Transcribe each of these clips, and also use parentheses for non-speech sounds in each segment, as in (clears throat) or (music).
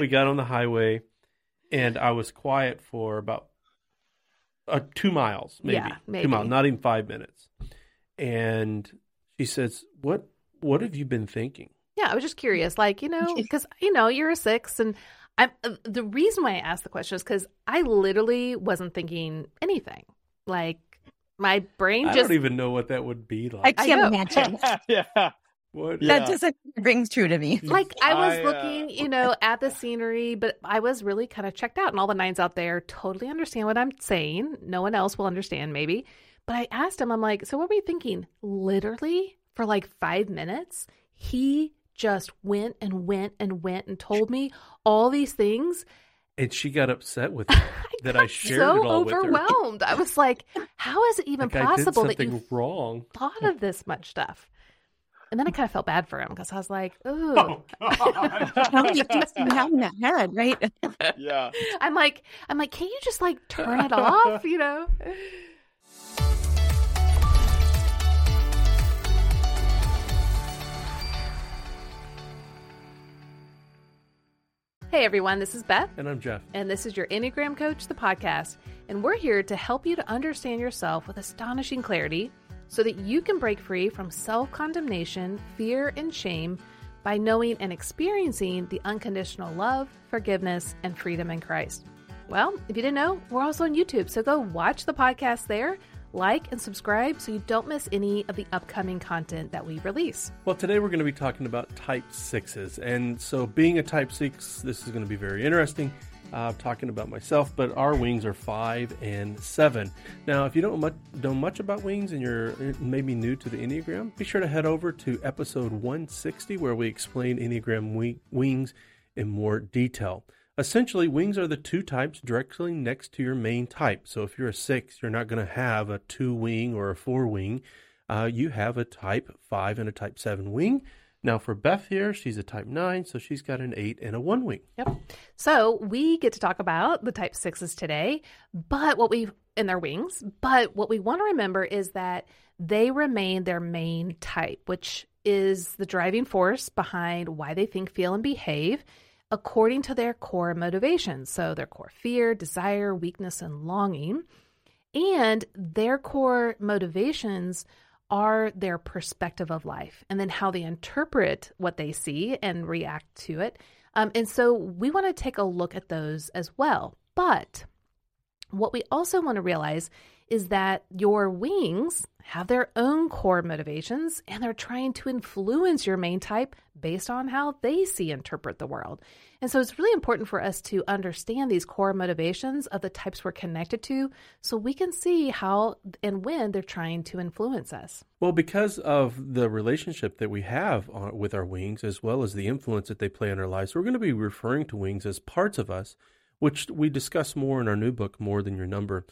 we got on the highway, and I was quiet for about uh, two miles, maybe. Yeah, maybe. two miles, not even five minutes. And she says, "What? What have you been thinking?" Yeah, I was just curious, like you know, (laughs) because you know you're a six, and I. Uh, the reason why I asked the question is because I literally wasn't thinking anything. Like my brain just I just don't even know what that would be like. I can't know. imagine. (laughs) yeah. What? Yeah. That doesn't rings true to me. like I was I, uh, looking, you know, at the scenery, but I was really kind of checked out, and all the nines out there totally understand what I'm saying. No one else will understand, maybe. But I asked him, I'm like, so what were you thinking? Literally for like five minutes, he just went and went and went and told me all these things. And she got upset with (laughs) me that I got shared so it all with her. overwhelmed. I was like, how is it even Like I did possible that something you wrong. thought of this much stuff? And then I kind of felt bad for him because I was like, ooh. (laughs) Oh God! How many things do you have in that head, right? (laughs) yeah. I'm like, I'm like, can you just like turn it (laughs) off? You know? Hey everyone, this is Beth, and I'm Jeff. and this is your Enneagram Coach, the podcast. And we're here to help you to understand yourself with astonishing clarity so that you can break free from self condemnation, fear, and shame by knowing and experiencing the unconditional love, forgiveness, and freedom in Christ. Well, if you didn't know, we're also on YouTube, so go watch the podcast there, like and subscribe so you don't miss any of the upcoming content that we release. Well, today we're going to be talking about type sixes. And so, being a type six, this is going to be very interesting. Uh, talking about myself, but our wings are five and seven. Now, if you don't much, know much about wings and you're uh, maybe new to the Enneagram, be sure to head over to episode 160 where we explain Enneagram wi- wings in more detail. Essentially, wings are the two types directly next to your main type. So, if you're a six, you're not going to have a two wing or a four wing. Uh, you have a type five and a type seven wing. Now, for Beth here, she's a type nine, so she's got an eight and a one wing. Yep. So we get to talk about the type sixes today, but what we in their wings, but what we want to remember is that they remain their main type, which is the driving force behind why they think, feel, and behave according to their core motivations. So their core fear, desire, weakness, and longing. And their core motivations are their perspective of life and then how they interpret what they see and react to it. Um, and so we want to take a look at those as well. But what we also want to realize is that your wings have their own core motivations and they're trying to influence your main type based on how they see interpret the world. And so it's really important for us to understand these core motivations of the types we're connected to so we can see how and when they're trying to influence us. Well, because of the relationship that we have on, with our wings, as well as the influence that they play in our lives, we're going to be referring to wings as parts of us, which we discuss more in our new book, More Than Your Number.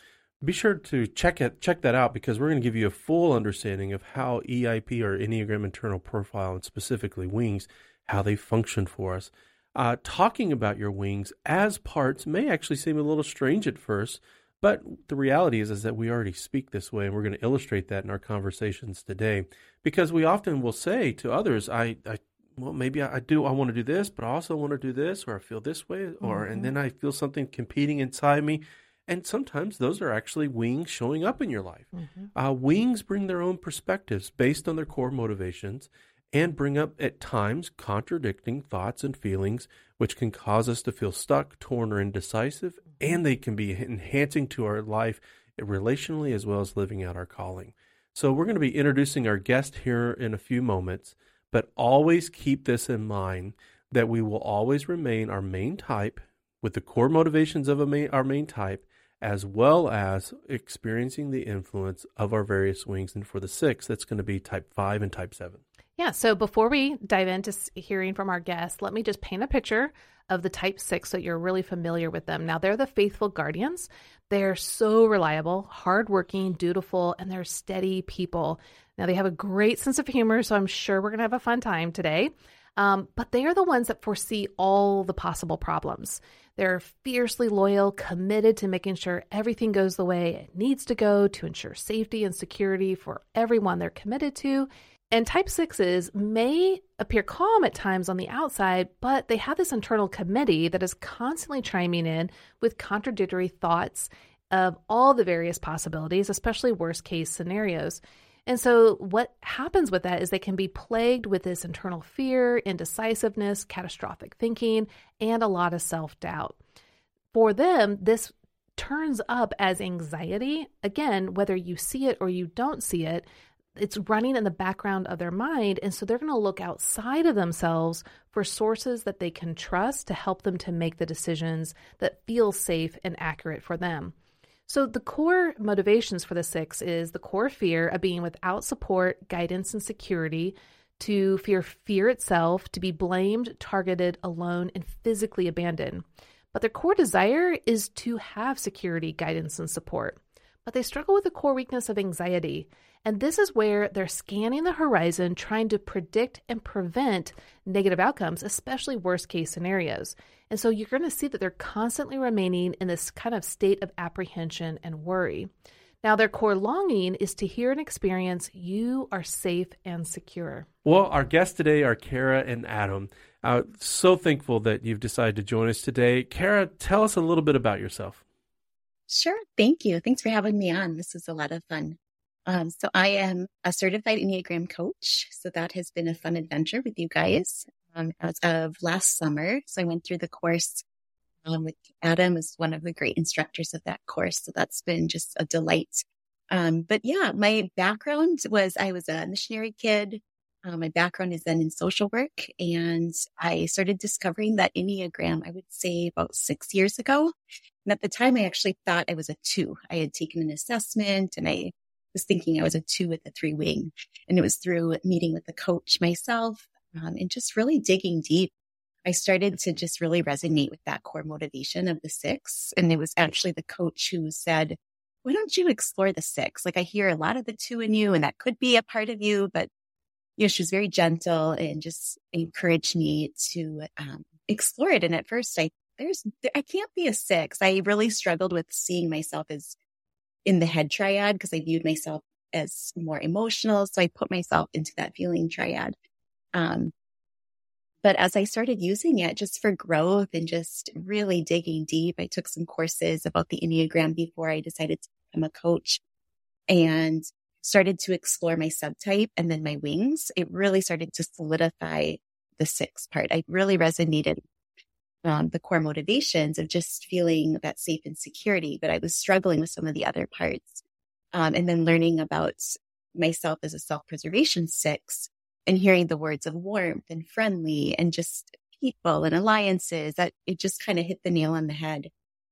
Be sure to check it, check that out because we're going to give you a full understanding of how EIP or Enneagram Internal Profile, and specifically wings, how they function for us. Uh, talking about your wings as parts may actually seem a little strange at first, but the reality is, is that we already speak this way, and we're going to illustrate that in our conversations today. Because we often will say to others, "I, I well, maybe I, I do, I want to do this, but I also want to do this, or I feel this way, or and then I feel something competing inside me." And sometimes those are actually wings showing up in your life. Uh, wings bring their own perspectives based on their core motivations and bring up at times contradicting thoughts and feelings, which can cause us to feel stuck, torn, or indecisive. And they can be enhancing to our life relationally as well as living out our calling. So, we're going to be introducing our guest here in a few moments, but always keep this in mind that we will always remain our main type with the core motivations of a main, our main type, as well as experiencing the influence of our various wings. And for the six, that's going to be type five and type seven. Yeah. So before we dive into hearing from our guests, let me just paint a picture of the type six so you're really familiar with them. Now, they're the faithful guardians. They're so reliable, hardworking, dutiful, and they're steady people. Now, they have a great sense of humor, so I'm sure we're going to have a fun time today. Um, but they are the ones that foresee all the possible problems. They're fiercely loyal, committed to making sure everything goes the way it needs to go to ensure safety and security for everyone they're committed to. And type sixes may appear calm at times on the outside, but they have this internal committee that is constantly chiming in with contradictory thoughts of all the various possibilities, especially worst case scenarios. And so, what happens with that is they can be plagued with this internal fear, indecisiveness, catastrophic thinking, and a lot of self doubt. For them, this turns up as anxiety. Again, whether you see it or you don't see it, it's running in the background of their mind. And so they're going to look outside of themselves for sources that they can trust to help them to make the decisions that feel safe and accurate for them. So, the core motivations for the six is the core fear of being without support, guidance, and security, to fear fear itself, to be blamed, targeted, alone, and physically abandoned. But their core desire is to have security, guidance, and support. But they struggle with the core weakness of anxiety. And this is where they're scanning the horizon, trying to predict and prevent negative outcomes, especially worst case scenarios. And so you're going to see that they're constantly remaining in this kind of state of apprehension and worry. Now, their core longing is to hear and experience you are safe and secure. Well, our guests today are Kara and Adam. Uh, so thankful that you've decided to join us today. Kara, tell us a little bit about yourself. Sure. Thank you. Thanks for having me on. This is a lot of fun. Um, so I am a certified Enneagram coach. So that has been a fun adventure with you guys um, as of last summer. So I went through the course um, with Adam as one of the great instructors of that course. So that's been just a delight. Um, but yeah, my background was I was a missionary kid. Uh, my background is then in social work and I started discovering that Enneagram, I would say about six years ago. And at the time, I actually thought I was a two. I had taken an assessment and I was thinking I was a two with a three wing. And it was through meeting with the coach myself um, and just really digging deep. I started to just really resonate with that core motivation of the six. And it was actually the coach who said, why don't you explore the six? Like I hear a lot of the two in you and that could be a part of you, but you know, she was very gentle and just encouraged me to um, explore it. And at first I, there's, I can't be a six. I really struggled with seeing myself as in the head triad because I viewed myself as more emotional. So I put myself into that feeling triad. Um, but as I started using it just for growth and just really digging deep, I took some courses about the Enneagram before I decided to become a coach and started to explore my subtype and then my wings. It really started to solidify the six part. I really resonated um, the core motivations of just feeling that safe and security, but I was struggling with some of the other parts. Um, and then learning about myself as a self preservation six and hearing the words of warmth and friendly and just people and alliances that it just kind of hit the nail on the head.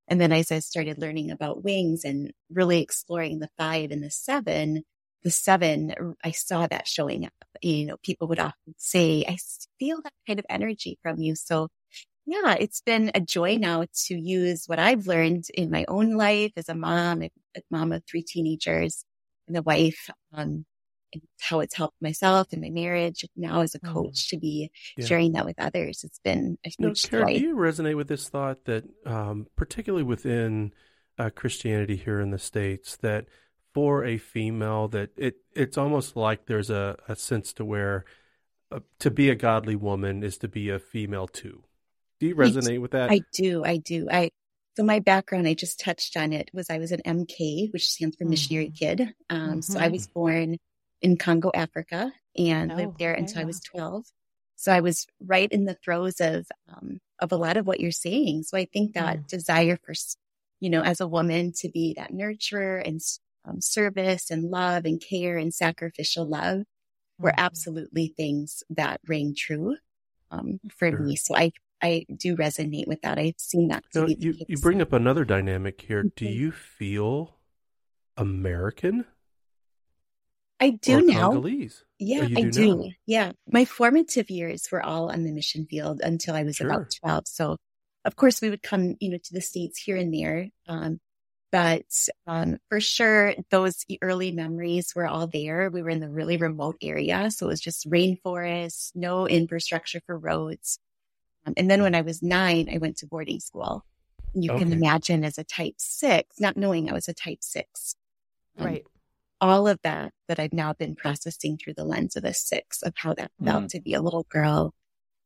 And then as I started learning about wings and really exploring the five and the seven, the seven, I saw that showing up. You know, people would often say, I feel that kind of energy from you. So yeah, it's been a joy now to use what I've learned in my own life as a mom, a mom of three teenagers and a wife, um, and how it's helped myself and my marriage now as a mm. coach to be yeah. sharing that with others. It's been a huge Kara, Do you resonate with this thought that, um, particularly within uh, Christianity here in the States, that for a female, that it it's almost like there's a, a sense to where uh, to be a godly woman is to be a female two do you resonate I, with that? I do. I do. I so my background, I just touched on it, was I was an MK, which stands for mm-hmm. missionary kid. Um, mm-hmm. So I was born in Congo, Africa, and oh, lived there until I was twelve. So I was right in the throes of um, of a lot of what you're saying. So I think that mm. desire for, you know, as a woman to be that nurturer and um, service and love and care and sacrificial love were mm-hmm. absolutely things that rang true um, for sure. me. So I I do resonate with that. I've seen that. You, you, you, bring up another dynamic here. Mm-hmm. Do you feel American? I do now. Congolese? Yeah, oh, I do. do yeah. My formative years were all on the mission field until I was sure. about 12. So, of course, we would come, you know, to the States here and there. Um, but um, for sure, those early memories were all there. We were in the really remote area. So it was just rainforest, no infrastructure for roads. Um, and then when I was nine, I went to boarding school. You okay. can imagine as a type six, not knowing I was a type six. Um, right. all of that that I've now been processing through the lens of a six of how that felt mm. to be a little girl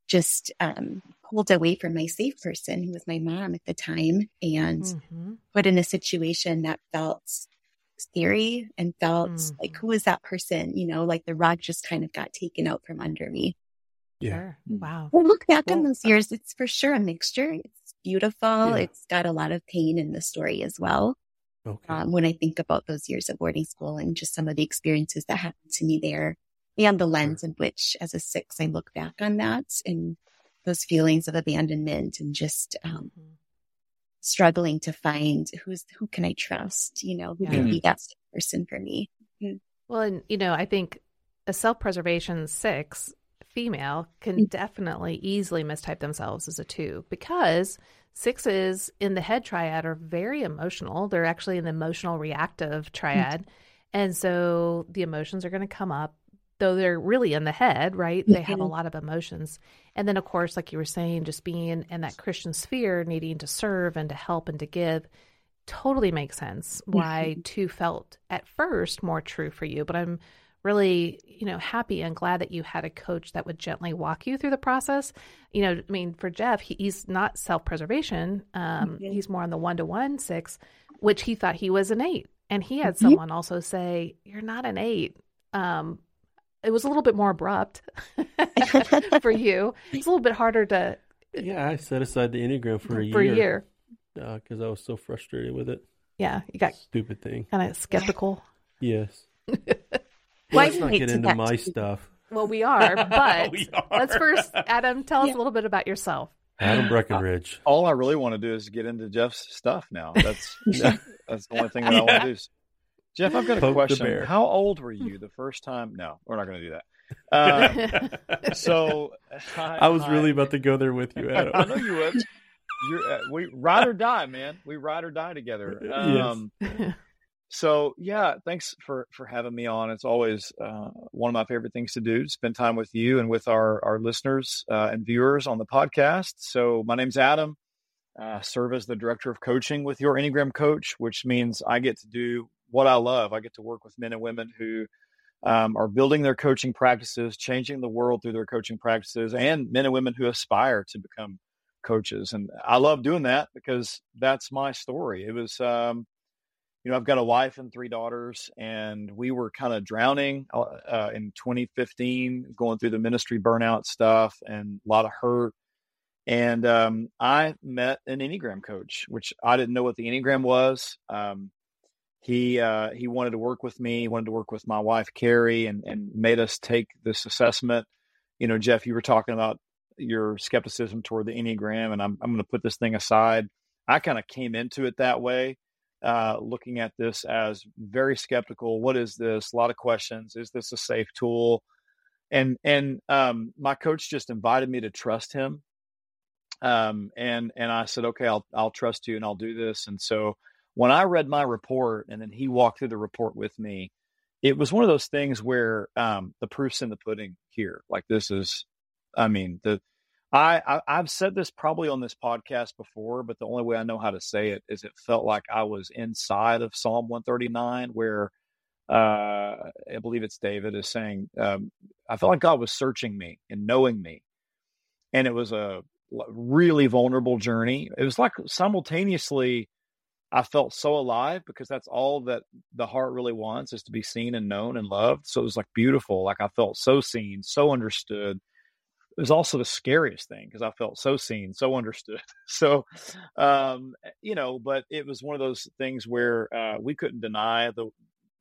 just um, pulled away from my safe person, who was my mom at the time, and mm-hmm. put in a situation that felt scary and felt mm-hmm. like, who is that person? You know, like the rug just kind of got taken out from under me. Yeah. Sure. Mm. Wow. Well, look back well, on those years. It's for sure a mixture. It's beautiful. Yeah. It's got a lot of pain in the story as well. Okay. Um, when I think about those years of boarding school and just some of the experiences that happened to me there and the lens in which as a six, I look back on that and those feelings of abandonment and just, um, mm-hmm. struggling to find who's, who can I trust? You know, who yeah. can be that person for me? Mm-hmm. Well, and you know, I think a self-preservation six female can mm-hmm. definitely easily mistype themselves as a two because sixes in the head triad are very emotional. They're actually an emotional reactive triad. Mm-hmm. And so the emotions are going to come up though they're really in the head, right? They have a mm-hmm. lot of emotions. And then, of course, like you were saying, just being in that Christian sphere, needing to serve and to help and to give totally makes sense why mm-hmm. two felt at first more true for you. But I'm really, you know, happy and glad that you had a coach that would gently walk you through the process. You know, I mean, for Jeff, he, he's not self preservation, um, mm-hmm. he's more on the one to one six, which he thought he was an eight. And he had mm-hmm. someone also say, You're not an eight. Um, it was a little bit more abrupt (laughs) for you. It's a little bit harder to. Yeah, I set aside the Enneagram for a year. For a year. Because uh, I was so frustrated with it. Yeah, you got stupid thing. Kind of skeptical. yes. (laughs) Why let's not get into my stuff. Well, we (laughs) are, but we are. let's first, Adam, tell us yeah. a little bit about yourself. Adam Breckenridge. all I really want to do is get into Jeff's stuff now. That's (laughs) that's the only thing that yeah. I want to do. Jeff, I've got a Poke question. How old were you the first time? No, we're not going to do that. (laughs) Uh, so I, I was I, really about to go there with you, Adam. I know you would. You're, uh, we ride or die, man. We ride or die together. Um, yes. So yeah, thanks for for having me on. It's always uh, one of my favorite things to do. Spend time with you and with our our listeners uh, and viewers on the podcast. So my name's Adam. Uh, serve as the director of coaching with your Enneagram coach, which means I get to do what I love. I get to work with men and women who um, are building their coaching practices, changing the world through their coaching practices, and men and women who aspire to become coaches. And I love doing that because that's my story. It was, um, you know, I've got a wife and three daughters, and we were kind of drowning uh, uh in 2015, going through the ministry burnout stuff and a lot of hurt. And um, I met an Enneagram coach, which I didn't know what the Enneagram was. Um, he uh, he wanted to work with me. Wanted to work with my wife Carrie, and and made us take this assessment. You know, Jeff, you were talking about your skepticism toward the enneagram, and I'm I'm going to put this thing aside. I kind of came into it that way, uh, looking at this as very skeptical. What is this? A lot of questions. Is this a safe tool? And and um, my coach just invited me to trust him. Um, and and I said, okay, I'll I'll trust you, and I'll do this. And so when I read my report and then he walked through the report with me, it was one of those things where um, the proof's in the pudding here. Like this is, I mean, the I, I have said this probably on this podcast before, but the only way I know how to say it is it felt like I was inside of Psalm 139, where uh, I believe it's David is saying, um, I felt like God was searching me and knowing me, and it was a really vulnerable journey. It was like simultaneously I felt so alive because that's all that the heart really wants is to be seen and known and loved. So it was like beautiful. Like I felt so seen, so understood. It was also the scariest thing because I felt so seen, so understood. (laughs) So, um, you know, but it was one of those things where uh, we couldn't deny the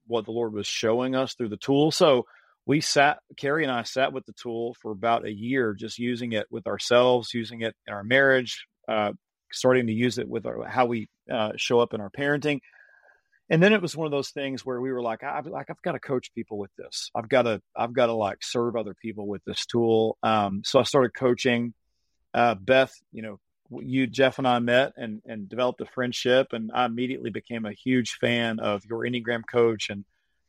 what the Lord was showing us through the tool. So we sat, Carrie and I sat with the tool for about a year, just using it with ourselves, using it in our marriage, uh, starting to use it with our, how we uh, show up in our parenting. And then it was one of those things where we were like, I've like I've got to coach people with this. I've got to I've got to like serve other people with this tool. Um, so I started coaching. Uh, Beth, you know, you Jeff and I met and and developed a friendship, and I immediately became a huge fan of your Enneagram coach and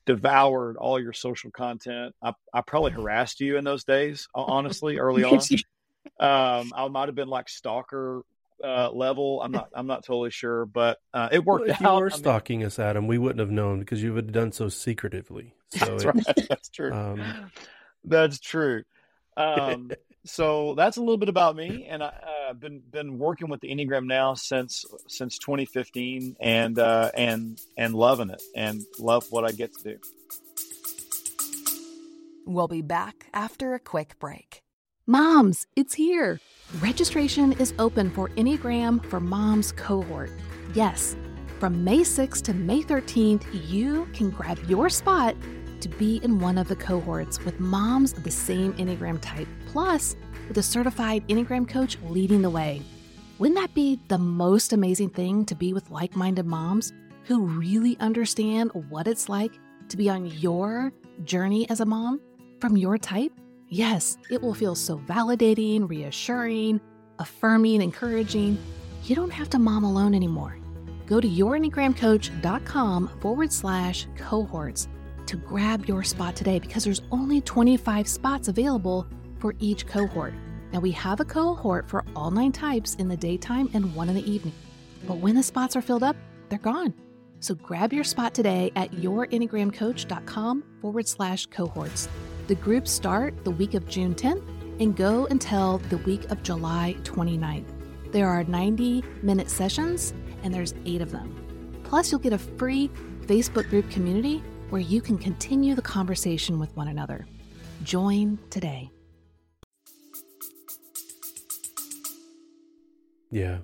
devoured all your social content. I, I probably harassed you in those days, honestly, early (laughs) on. Um, I might have been like stalker uh, level. I'm not I'm not totally sure, but uh, it worked well, if out. you were I stalking mean, us, Adam, we wouldn't have known because you would have done so secretively. (laughs) So that's right. That's true. Um, (gasps) that's true. Um, (laughs) so that's a little bit about me, and I've uh, been been working with the Enneagram now since since 2015, and uh, and and loving it, and love what I get to do. We'll be back after a quick break. Moms, it's here. Registration is open for Enneagram for Moms cohort. Yes, from May 6th to May 13th, you can grab your spot to be in one of the cohorts with moms of the same Enneagram type, plus with a certified Enneagram coach leading the way. Wouldn't that be the most amazing thing to be with like minded moms who really understand what it's like to be on your journey as a mom from your type? Yes, it will feel so validating, reassuring, affirming, encouraging. You don't have to mom alone anymore. Go to yourenneagramcoach.com forward slash cohorts to grab your spot today because there's only 25 spots available for each cohort. Now, we have a cohort for all nine types in the daytime and one in the evening. But when the spots are filled up, they're gone. So grab your spot today at yourenneagramcoach.com forward slash cohorts. The groups start the week of June 10th and go until the week of July 29th. There are 90 minute sessions and there's eight of them. Plus, you'll get a free Facebook group community where you can continue the conversation with one another. Join today. Yeah.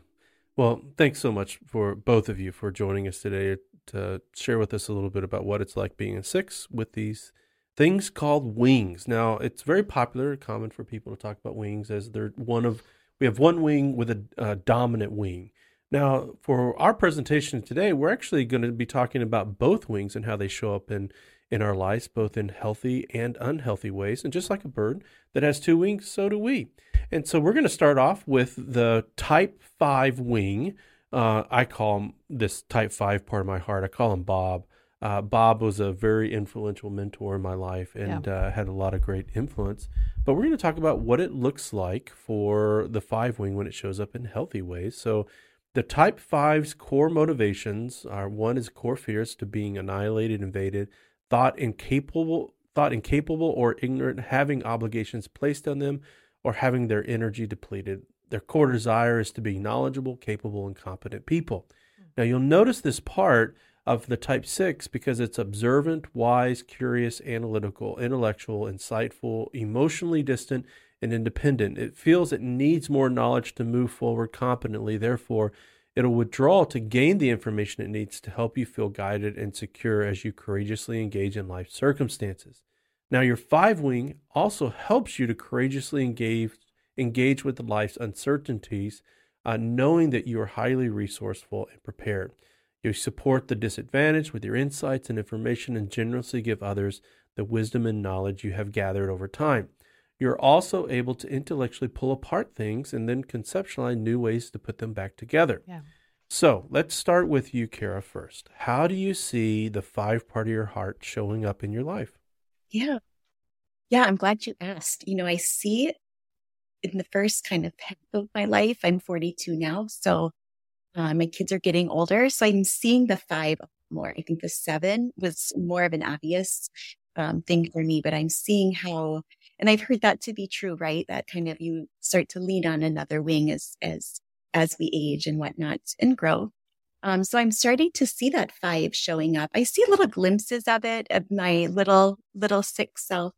Well, thanks so much for both of you for joining us today to share with us a little bit about what it's like being a six with these things called wings. Now, it's very popular, common for people to talk about wings as they're one of, we have one wing with a, dominant wing. Now, for our presentation today, we're actually going to be talking about both wings and how they show up in, in our lives, both in healthy and unhealthy ways. And just like a bird that has two wings, so do we. And so we're going to start off with the type 5 wing. Uh, I call this type 5 part of my heart, I call him Bob. Uh, Bob was a very influential mentor in my life and yeah. uh, had a lot of great influence. But we're going to talk about what it looks like for the five wing when it shows up in healthy ways. So, the type five's core motivations are one is core fears to being annihilated, invaded, thought incapable, thought incapable or ignorant, having obligations placed on them, or having their energy depleted. Their core desire is to be knowledgeable, capable, and competent people. Hmm. Now, you'll notice this part of the type 6 because it's observant, wise, curious, analytical, intellectual, insightful, emotionally distant, and independent. It feels it needs more knowledge to move forward competently. Therefore, it'll withdraw to gain the information it needs to help you feel guided and secure as you courageously engage in life circumstances. Now, your five wing also helps you to courageously engage, engage with life's uncertainties, uh, knowing that you are highly resourceful and prepared. You support the disadvantaged with your insights and information and generously give others the wisdom and knowledge you have gathered over time. You're also able to intellectually pull apart things and then conceptualize new ways to put them back together. Yeah. So let's start with you, Kara, first. How do you see the five part of your heart showing up in your life? Yeah. Yeah, I'm glad you asked. You know, I see it in the first kind of half of my life. I'm 42 now. So uh, my kids are getting older, so I'm seeing the five more. I think the seven was more of an obvious um, thing for me, but I'm seeing how, and I've heard that to be true, right? That kind of you start to lean on another wing as as as we age and whatnot and grow. Um, so I'm starting to see that five showing up. I see little glimpses of it of my little little six self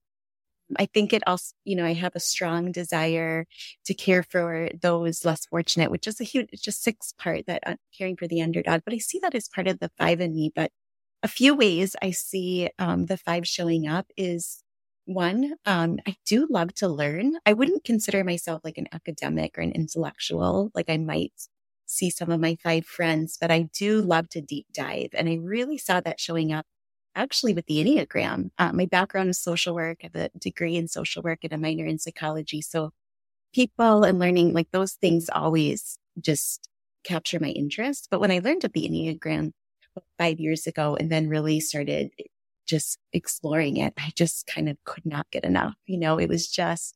I think it also, you know, I have a strong desire to care for those less fortunate, which is a huge, just six part that uh, caring for the underdog. But I see that as part of the five in me. But a few ways I see um, the five showing up is one, um, I do love to learn. I wouldn't consider myself like an academic or an intellectual, like I might see some of my five friends, but I do love to deep dive. And I really saw that showing up actually with the Enneagram. Uh, my background is social work. I have a degree in social work and a minor in psychology. So people and learning, like those things always just capture my interest. But when I learned of the Enneagram five years ago and then really started just exploring it, I just kind of could not get enough. You know, it was just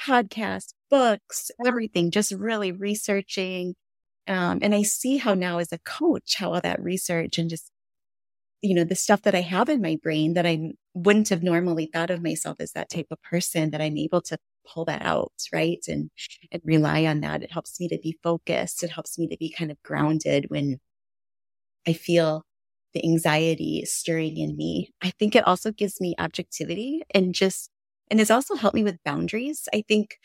podcasts, books, everything, just really researching, Um, and I see how now as a coach, how all that research and just, you know, the stuff that I have in my brain that I wouldn't have normally thought of myself as that type of person that I'm able to pull that out, right? And, and rely on that. It helps me to be focused. It helps me to be kind of grounded when I feel the anxiety stirring in me. I think it also gives me objectivity and just, and it's also helped me with boundaries. I think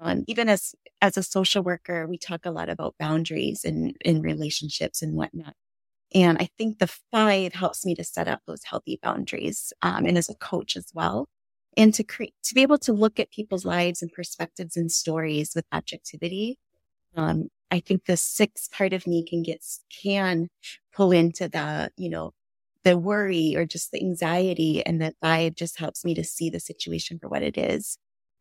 um, even as as a social worker, we talk a lot about boundaries and in relationships and whatnot. And I think the five helps me to set up those healthy boundaries, um, and as a coach as well, and to create to be able to look at people's lives and perspectives and stories with objectivity. Um, I think the sixth part of me can get can pull into the you know the worry or just the anxiety, and that five just helps me to see the situation for what it is,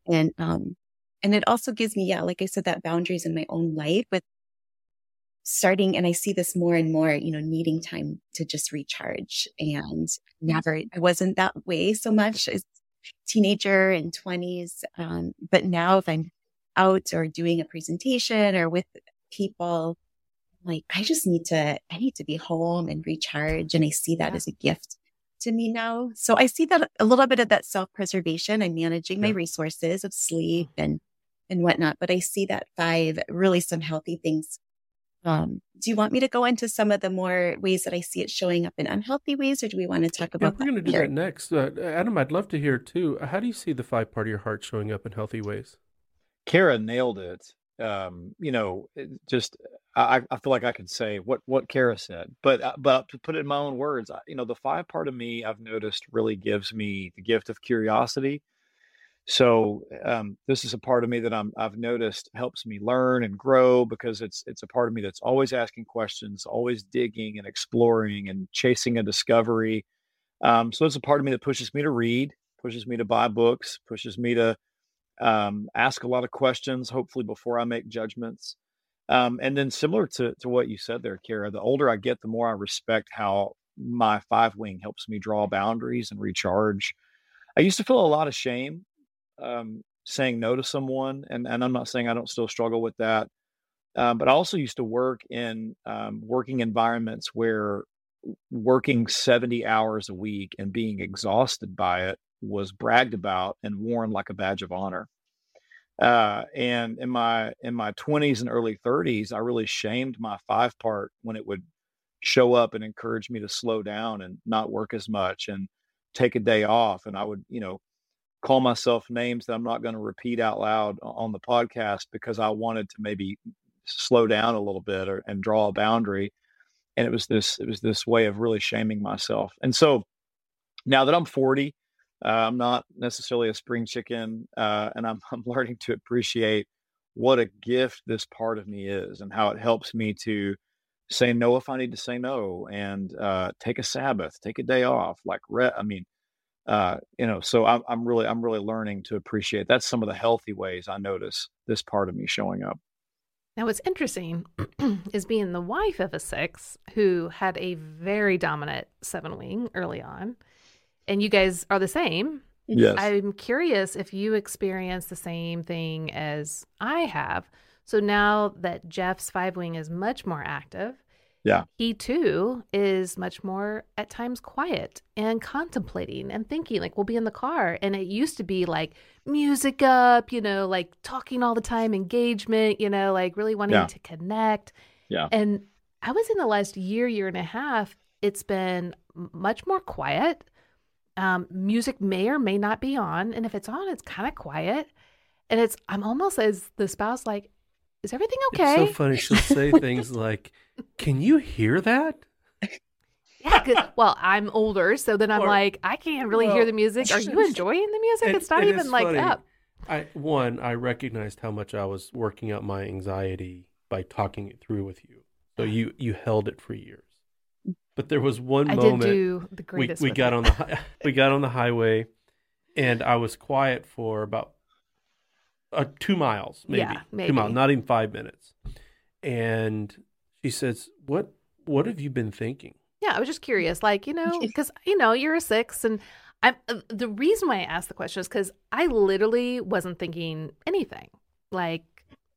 and um, and it also gives me, yeah, like I said, that boundaries in my own life with starting. And I see this more and more, you know, needing time to just recharge and never, I wasn't that way so much as teenager and twenties. Um, but now if I'm out or doing a presentation or with people, like I just need to, I need to be home and recharge. And I see that yeah. as a gift to me now. So I see that a little bit of that self preservation. I'm managing yeah. my resources of sleep and and whatnot. But I see that five really some healthy things. Um, do you want me to go into some of the more ways that I see it showing up in unhealthy ways, or do we want to talk about? Yeah, we're going to do that next. Uh, Adam, I'd love to hear too. How do you see the five part of your heart showing up in healthy ways? Kara nailed it. Um, you know, just I, I feel like I could say what what Kara said, but uh, but to put it in my own words, you know, the five part of me I've noticed really gives me the gift of curiosity so um, this is a part of me that I'm I've noticed helps me learn and grow because it's it's a part of me that's always asking questions, always digging and exploring and chasing a discovery. Um, so it's a part of me that pushes me to read, pushes me to buy books, pushes me to um, ask a lot of questions, hopefully before I make judgments. Um, and then similar to to what you said there, Kara, the older I get, the more I respect how my five wing helps me draw boundaries and recharge. I used to feel a lot of shame um, saying no to someone, and and I'm not saying I don't still struggle with that, um, but I also used to work in um, working environments where working 70 hours a week and being exhausted by it was bragged about and worn like a badge of honor. Uh, and in my in my 20s and early 30s, I really shamed my five part when it would show up and encourage me to slow down and not work as much and take a day off. And I would, you know, call myself names that I'm not going to repeat out loud on the podcast because I wanted to maybe slow down a little bit or, and draw a boundary. And it was this, it was this way of really shaming myself. And so now that I'm 40, uh, I'm not necessarily a spring chicken, uh, and I'm, (laughs) I'm learning to appreciate what a gift this part of me is and how it helps me to say no if I need to say no and uh, take a Sabbath, take a day off. Like, re- I mean, uh, you know, so I'm, I'm really, I'm really learning to appreciate. That's some of the healthy ways I notice this part of me showing up. Now, what's interesting (clears throat) is being the wife of a six who had a very dominant seven wing early on, and you guys are the same. Yes. I'm curious if you experience the same thing as I have. So now that Jeff's five wing is much more active, yeah. He too is much more at times quiet and contemplating and thinking. Like we'll be in the car and it used to be like music up, you know, like talking all the time, engagement, you know, like really wanting yeah. to connect. Yeah. And I was in the last year, year and a half, it's been much more quiet. Um, music may or may not be on. And if it's on, it's kind of quiet. And it's, I'm almost as the spouse, like, is everything okay? It's so funny. She'll say (laughs) things like, Can you hear that? Yeah, well, I'm older, so then I'm or, like, I can't really well, hear the music. Are you (laughs) enjoying the music? It's not even like funny. up. I one, I recognized how much I was working out my anxiety by talking it through with you. So you you held it for years. But there was one I moment did do the greatest we, we got it. on the (laughs) we got on the highway, and I was quiet for about uh, two miles, maybe. Yeah, maybe. Two miles, not even five minutes. And she says, "What what have you been thinking?" Yeah, I was just curious, like you know, (laughs) because you know you're a six, and I'm uh, the reason why I asked the question is because I literally wasn't thinking anything. Like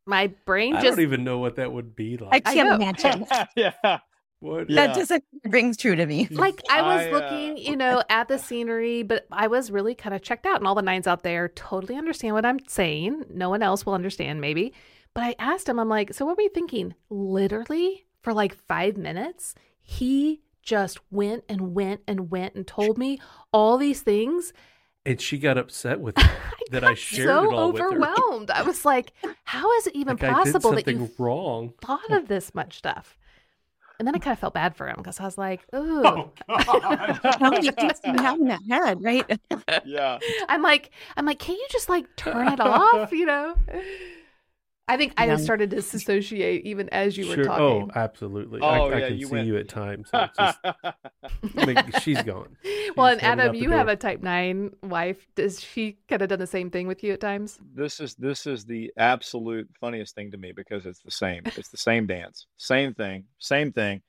my brain just I just don't even know what that would be like. I can't know. imagine. (laughs) yeah. What? That doesn't rings true to me. like I was I, uh, looking, you know, at the scenery, but I was really kind of checked out, and all the nines out there totally understand what I'm saying. No one else will understand, maybe. But I asked him, I'm like, so what were you thinking? Literally for like five minutes, he just went and went and went and told me all these things. And she got upset with (laughs) me that I shared so it all with her. overwhelmed. I was like, how is it even Like I did possible that something you wrong. thought of this much stuff? And then I kind of felt bad for him because I was like, (laughs) oh, ooh. Oh, How many things do you have in that head, right? Yeah. I'm like, I'm like, can you just like turn it (laughs) off? You know? I think I Yeah. started to dissociate even as you were talking. Oh, absolutely. Oh, I, I yeah, can you see went- you at times. So it's just, (laughs) I mean, she's gone. (laughs) well, and Adam, out the you have a type nine wife. Does she kind of done the same thing with you at times? this is this is the absolute funniest thing to me because it's the same. It's the same dance. Same thing. Same thing.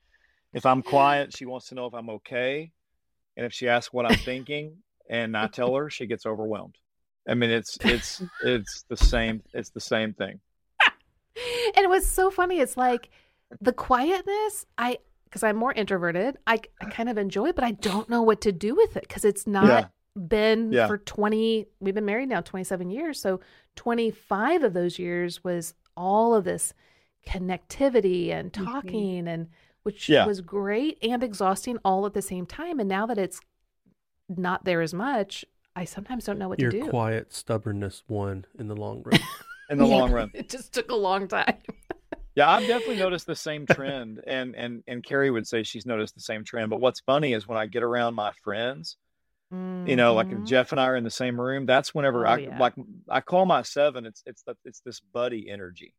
If I'm quiet, she wants to know if I'm okay. And if she asks what I'm thinking and I tell her, she gets overwhelmed. I mean, it's it's it's the same it's the same thing. And it was so funny. It's like the quietness. I because I'm more introverted. I I kind of enjoy, it, but I don't know what to do with it because it's not Yeah. been Yeah. for 20. We've been married now 27 years, so 25 of those years was all of this connectivity and Mhm. talking and which Yeah. was great and exhausting all at the same time. And now that it's not there as much, I sometimes don't know what Your to do. Your quiet stubbornness won in the long run. (laughs) In (laughs) the Yeah. long run. It just took a long time. Yeah, I've (laughs) definitely noticed the same trend, and and and Carrie would say she's noticed the same trend. But what's funny is when I get around my friends, you know, like if Mhm. Jeff and I are in the same room, that's whenever Oh, I yeah. like I call my seven. It's it's the, it's this buddy energy.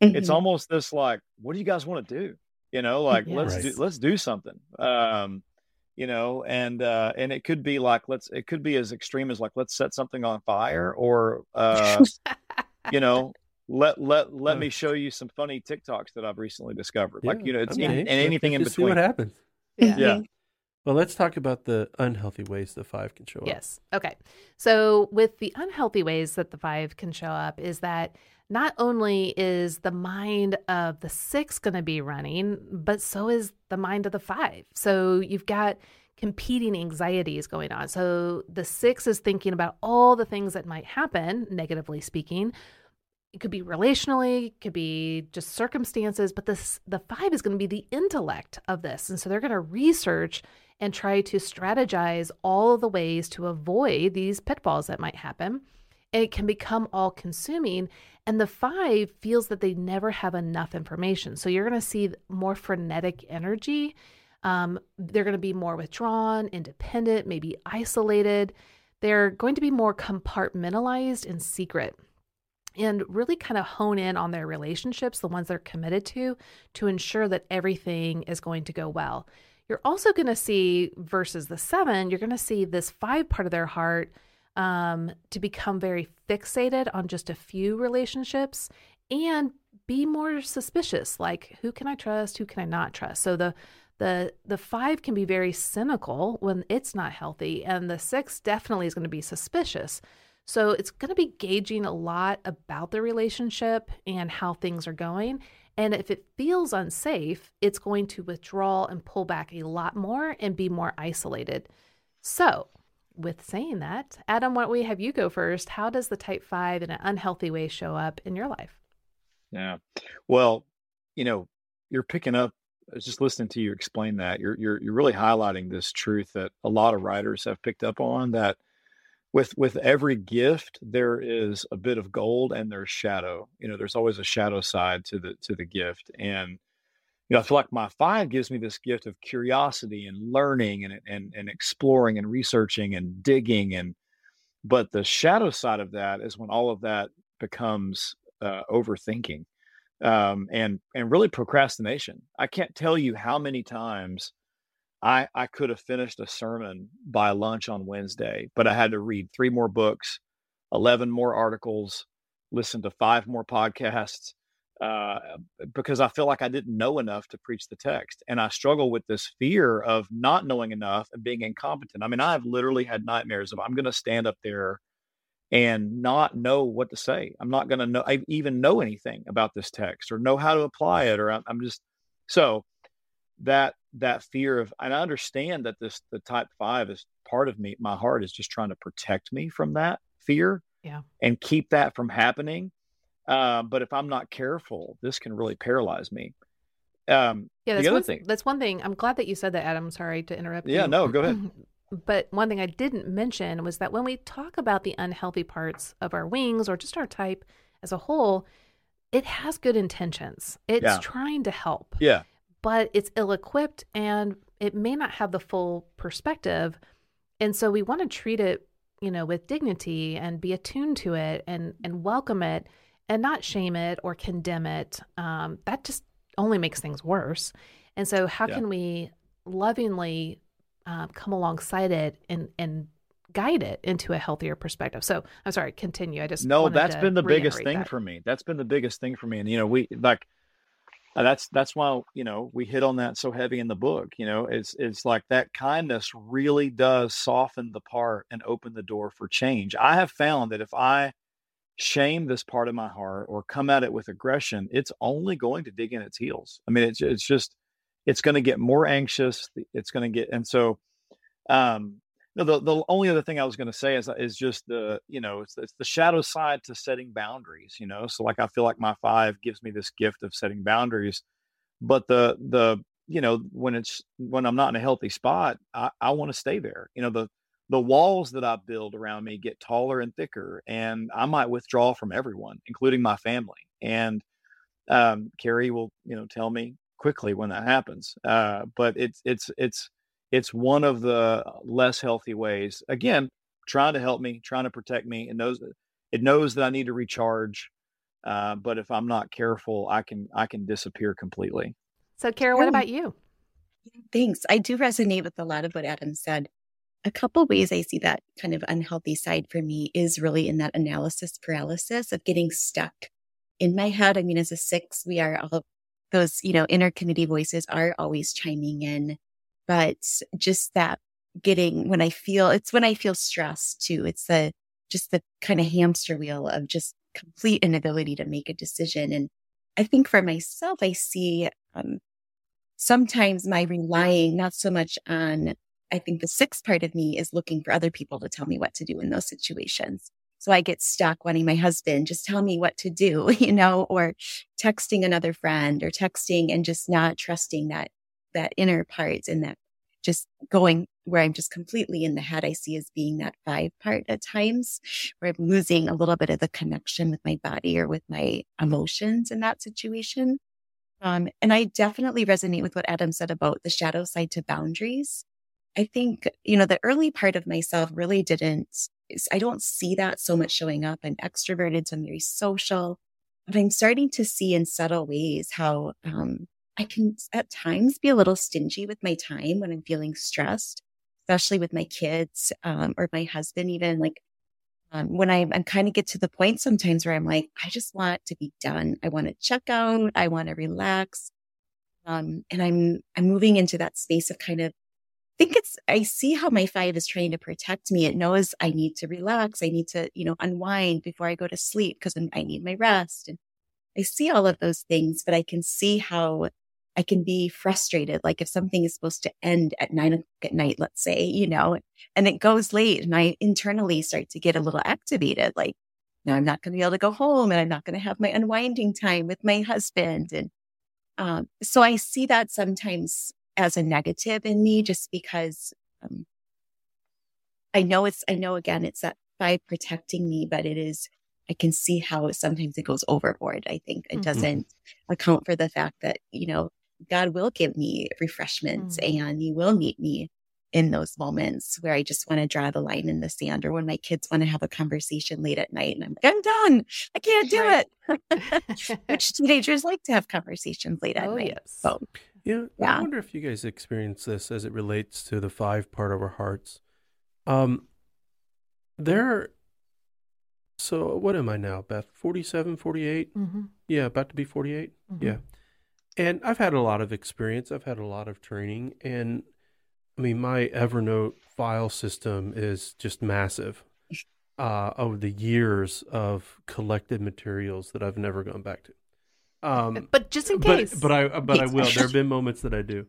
It's Mhm. almost this like, what do you guys want to do? You know, like Yeah. let's Right. do let's do something. Um, you know, and uh, and it could be like let's it could be as extreme as like let's set something on fire, or uh, (laughs) you know, let let let Uh. me show you some funny TikToks that I've recently discovered. Like you know, it's I mean, and, hey, let's anything in between. See what happens. Yeah. Yeah. Well, let's talk about the unhealthy ways the five can show up. Yes. Okay. So, with the unhealthy ways that the five can show up, is that not only is the mind of the six going to be running, but so is the mind of the five. So, you've got competing anxieties going on. So, the six is thinking about all the things that might happen, negatively speaking. It could be relationally, it could be just circumstances, but this the five is going to be the intellect of this. And so they're going to research and try to strategize all the ways to avoid these pitfalls that might happen. And it can become all consuming. And the five feels that they never have enough information. So you're going to see more frenetic energy. Um, they're going to be more withdrawn, independent, maybe isolated. They're going to be more compartmentalized and secret and really kind of hone in on their relationships, the ones they're committed to, to ensure that everything is going to go well. You're also going to see, versus the seven, you're going to see this five part of their heart um, to become very fixated on just a few relationships and be more suspicious like who can i trust? Who can i not trust? So the the the five can be very cynical when it's not healthy and the six definitely is going to be suspicious so it's going to be gauging a lot about the relationship and how things are going and if it feels unsafe it's going to withdraw and pull back a lot more and be more isolated so with saying that adam why don't we have you go first how does the type 5 in an unhealthy way show up in your life Yeah. Well, you know, you're picking up just listening to you explain that. You're you're you're really highlighting this truth that a lot of writers have picked up on that with with every gift there is a bit of gold and there's shadow. You know, there's always a shadow side to the to the gift. And you know, I feel like my five gives me this gift of curiosity and learning and and and exploring and researching and digging and but the shadow side of that is when all of that becomes uh, overthinking um, and and really procrastination. I can't tell you how many times I I could have finished a sermon by lunch on Wednesday, but I had to read three more books, eleven more articles, listen to five more podcasts uh, because I feel like I didn't know enough to preach the text, and I struggle with this fear of not knowing enough and being incompetent. I mean, I've literally had nightmares of I'm going to stand up there and not know what to say. I'm not going to know I even know anything about this text or know how to apply it or I'm, I'm just so that that fear of and I understand that this the type 5 is part of me my heart is just trying to protect me from that fear yeah and keep that from happening uh, but if I'm not careful this can really paralyze me um, yeah that's the other one, thing that's one thing I'm glad that you said that Adam sorry to interrupt yeah you. no go ahead (laughs) But one thing I didn't mention was that when we talk about the unhealthy parts of our wings or just our type as a whole, it has good intentions. It's Yeah. trying to help, yeah but it's ill equipped and it may not have the full perspective. And so we want to treat it, you know, with dignity and be attuned to it and and welcome it and not shame it or condemn it. Um, that just only makes things worse. And so how Yeah. can we lovingly um, come alongside it and and guide it into a healthier perspective? So I'm sorry, continue. I just no that's been the biggest thing that. for me that's been the biggest thing for me and you know we like uh, that's that's why you know we hit on that so heavy in the book you know it's it's like that kindness really does soften the part and open the door for change. I have found that if i shame this part of my heart or come at it with aggression it's only going to dig in its heels. I mean it's it's just it's going to get more anxious it's going to get and so um no, the, the only other thing I was going to say is is just the you know it's, it's the shadow side to setting boundaries. You know, so like I feel like my five gives me this gift of setting boundaries, but the the you know when it's when I'm not in a healthy spot, I, I want to stay there. You know the the walls that I build around me get taller and thicker, and I might withdraw from everyone, including my family. And um, Carrie will you know tell me quickly when that happens. Uh, but it's it's it's it's one of the less healthy ways. Again, trying to help me, trying to protect me, and knows it knows that I need to recharge. Uh, but if I'm not careful, I can I can disappear completely. So, Kara, what about you? Thanks. I do resonate with a lot of what Adam said. A couple ways I see that kind of unhealthy side for me is really in that analysis paralysis of getting stuck in my head. I mean, as a six, we are all those, you know, inner committee voices are always chiming in, but just that getting when I feel it's when I feel stressed too. It's the just the kind of hamster wheel of just complete inability to make a decision. And I think for myself, I see um, sometimes my relying not so much on, I think the sixth part of me is looking for other people to tell me what to do in those situations. So I get stuck wanting my husband just tell me what to do, (laughs) you know, or texting another friend or texting and just not trusting that, that inner part and that just going where I'm just completely in the head. I see as being that five part at times where I'm losing a little bit of the connection with my body or with my emotions in that situation. Um, and I definitely resonate with what Adam said about the shadow side to boundaries. I think, you know, the early part of myself really didn't, I don't see that so much showing up. I'm extroverted, so I'm very social, but I'm starting to see in subtle ways how, um, I can at times be a little stingy with my time when I'm feeling stressed, especially with my kids, um, or my husband, even like, um, when I, kind of get to the point sometimes where I'm like, I just want to be done. I want to check out. I want to relax. Um, and I'm, I'm moving into that space of kind of, I think it's, I see how my five is trying to protect me. It knows I need to relax. I need to, you know, unwind before I go to sleep because I need my rest. And I see all of those things, but I can see how I can be frustrated. Like if something is supposed to end at nine o'clock at night, let's say, you know, and it goes late and I internally start to get a little activated. Like, no, I'm not going to be able to go home and I'm not going to have my unwinding time with my husband. And um, so I see that sometimes as a negative in me just because um, I know it's, I know again, it's that by protecting me, but it is, I can see how sometimes it goes overboard. I think it Mhm. doesn't account for the fact that, you know, God will give me refreshments and he will meet me in those moments where I just want to draw the line in the sand or when my kids want to have a conversation late at night and I'm like, I'm done. I can't do Right. it. (laughs) (laughs) Which teenagers like to have conversations late at oh, night. yes. So Yeah, I wonder if you guys experience this as it relates to the five part of our hearts. Um, there. So what am I now, Beth? 47, 48? hmm Yeah, about to be 48. Mhm. Yeah. And I've had a lot of experience. I've had a lot of training. And I mean, my Evernote file system is just massive. (laughs) uh, over the years of collected materials that I've never gone back to. Um, but just in but, case, but I but I (laughs) will. There have been (laughs) moments that I do.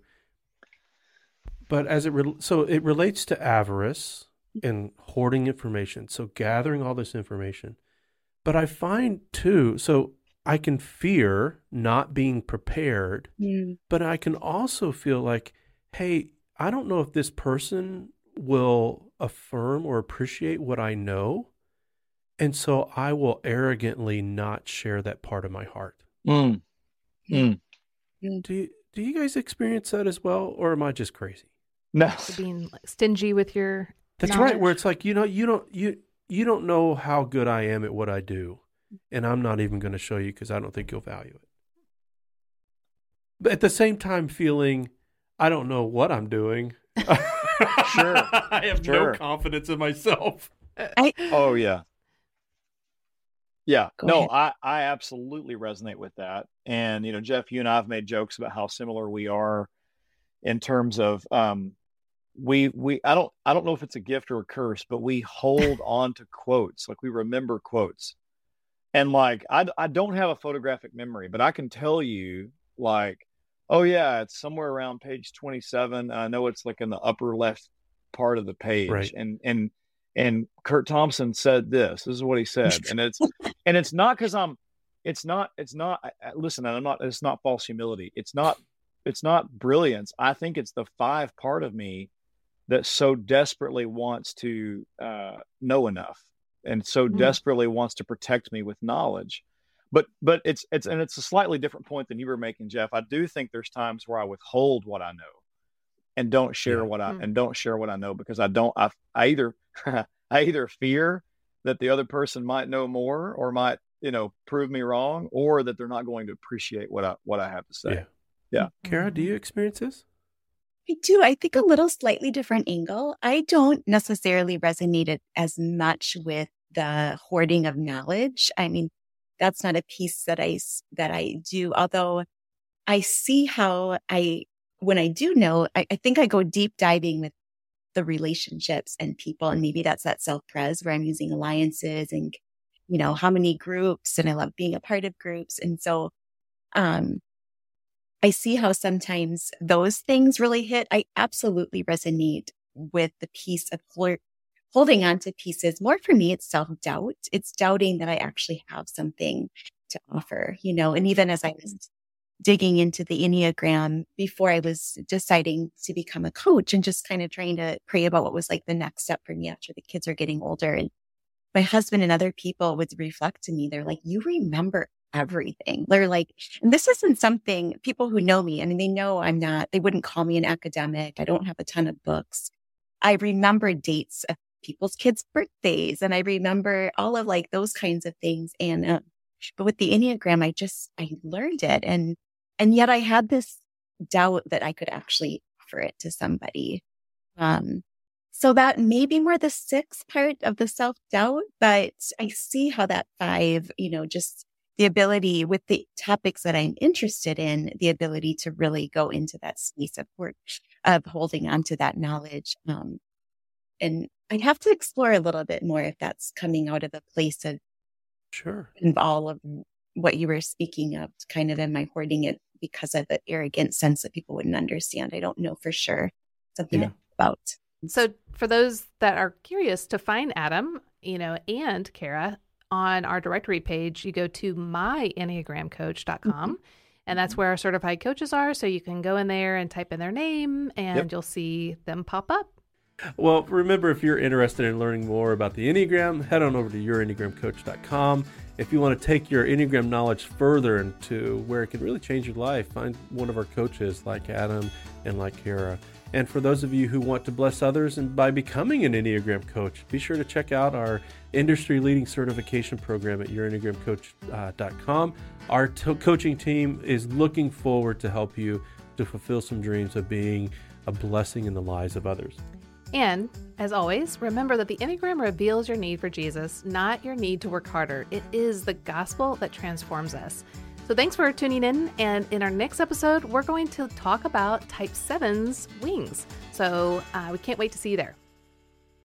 But as it re- so it relates to avarice and hoarding information. So gathering all this information. But I find too. So I can fear not being prepared, Mm. but I can also feel like, hey, I don't know if this person will affirm or appreciate what I know. And so I will arrogantly not share that part of my heart. Mm. Mm. Do you, do you guys experience that as well, or am I just crazy? No. Being stingy with your That's knowledge. right. Where it's like you know you don't you you don't know how good I am at what I do, and I'm not even going to show you because I don't think you'll value it. But at the same time, feeling I don't know what I'm doing. (laughs) Sure. (laughs) I have Sure. no confidence in myself. I Oh yeah. Yeah. Go no, ahead. I, I absolutely resonate with that. And you know, Jeff, you and I have made jokes about how similar we are in terms of um we we I don't I don't know if it's a gift or a curse, but we hold (laughs) on to quotes. Like we remember quotes. And like I I don't have a photographic memory, but I can tell you like oh yeah, it's somewhere around page 27. I know it's like in the upper left part of the page. Right. And and and Curt Thompson said this. This is what he said. And it's (laughs) and it's not because I'm it's not it's not listen, I'm not it's not false humility. It's not it's not brilliance. I think it's the five part of me that so desperately wants to uh, know enough and so Mm. desperately wants to protect me with knowledge. But but it's it's and it's a slightly different point than you were making, Jeff. I do think there's times where I withhold what I know and don't share Yeah. what I Mm. and don't share what I know because I don't I I either (laughs) I either fear that the other person might know more or might you know prove me wrong or that they're not going to appreciate what I what I have to say. Yeah. Yeah. Kara, do you experience this? I do. I think a little slightly different angle. I don't necessarily resonate it as much with the hoarding of knowledge. I mean, that's not a piece that I that I do. Although I see how I, when I do know, I, I think I go deep diving with the relationships and people, and maybe that's that self pres where I'm using alliances and you know how many groups, and I love being a part of groups, and so um I see how sometimes those things really hit. I absolutely resonate with the piece of holding on to pieces. More for me, it's self doubt. It's doubting that I actually have something to offer, you know, and even as I was mm. digging into the Enneagram before I was deciding to become a coach and just kind of trying to pray about what was like the next step for me after the kids are getting older. And my husband and other people would reflect to me. They're like, you remember everything. They're like, and this isn't something people who know me, I mean, they know I'm not, they wouldn't call me an academic. I don't have a ton of books. I remember dates of people's kids' birthdays and I remember all of like those kinds of things. And, uh, but with the Enneagram, I just, I learned it. And, and yet I had this doubt that I could actually offer it to somebody. Um, so that may be more the sixth part of the self doubt, but I see how that five, you know, just the ability with the topics that I'm interested in, the ability to really go into that space of work, of holding on to that knowledge. Um, and I'd have to explore a little bit more if that's coming out of the place of Sure. of all of what you were speaking of, kind of am I hoarding it because of the arrogant sense that people wouldn't understand? I don't know for sure. Something Yeah. about. So, for those that are curious to find Adam, you know, and Kara on our directory page, you go to myenneagramcoach.com. Mm-hmm. And that's mm-hmm. where our certified coaches are. So you can go in there and type in their name and Yep. you'll see them pop up. Well, remember, if you're interested in learning more about the Enneagram, head on over to yourenneagramcoach.com. If you want to take your Enneagram knowledge further into where it can really change your life, find one of our coaches like Adam and like Kara. And for those of you who want to bless others and by becoming an Enneagram coach, be sure to check out our industry leading certification program at yourenneagramcoach.com. Our coaching team is looking forward to help you to fulfill some dreams of being a blessing in the lives of others. And as always, remember that the Enneagram reveals your need for Jesus, not your need to work harder. It is the gospel that transforms us. So thanks for tuning in. And in our next episode, we're going to talk about Type 7's wings. So uh, we can't wait to see you there.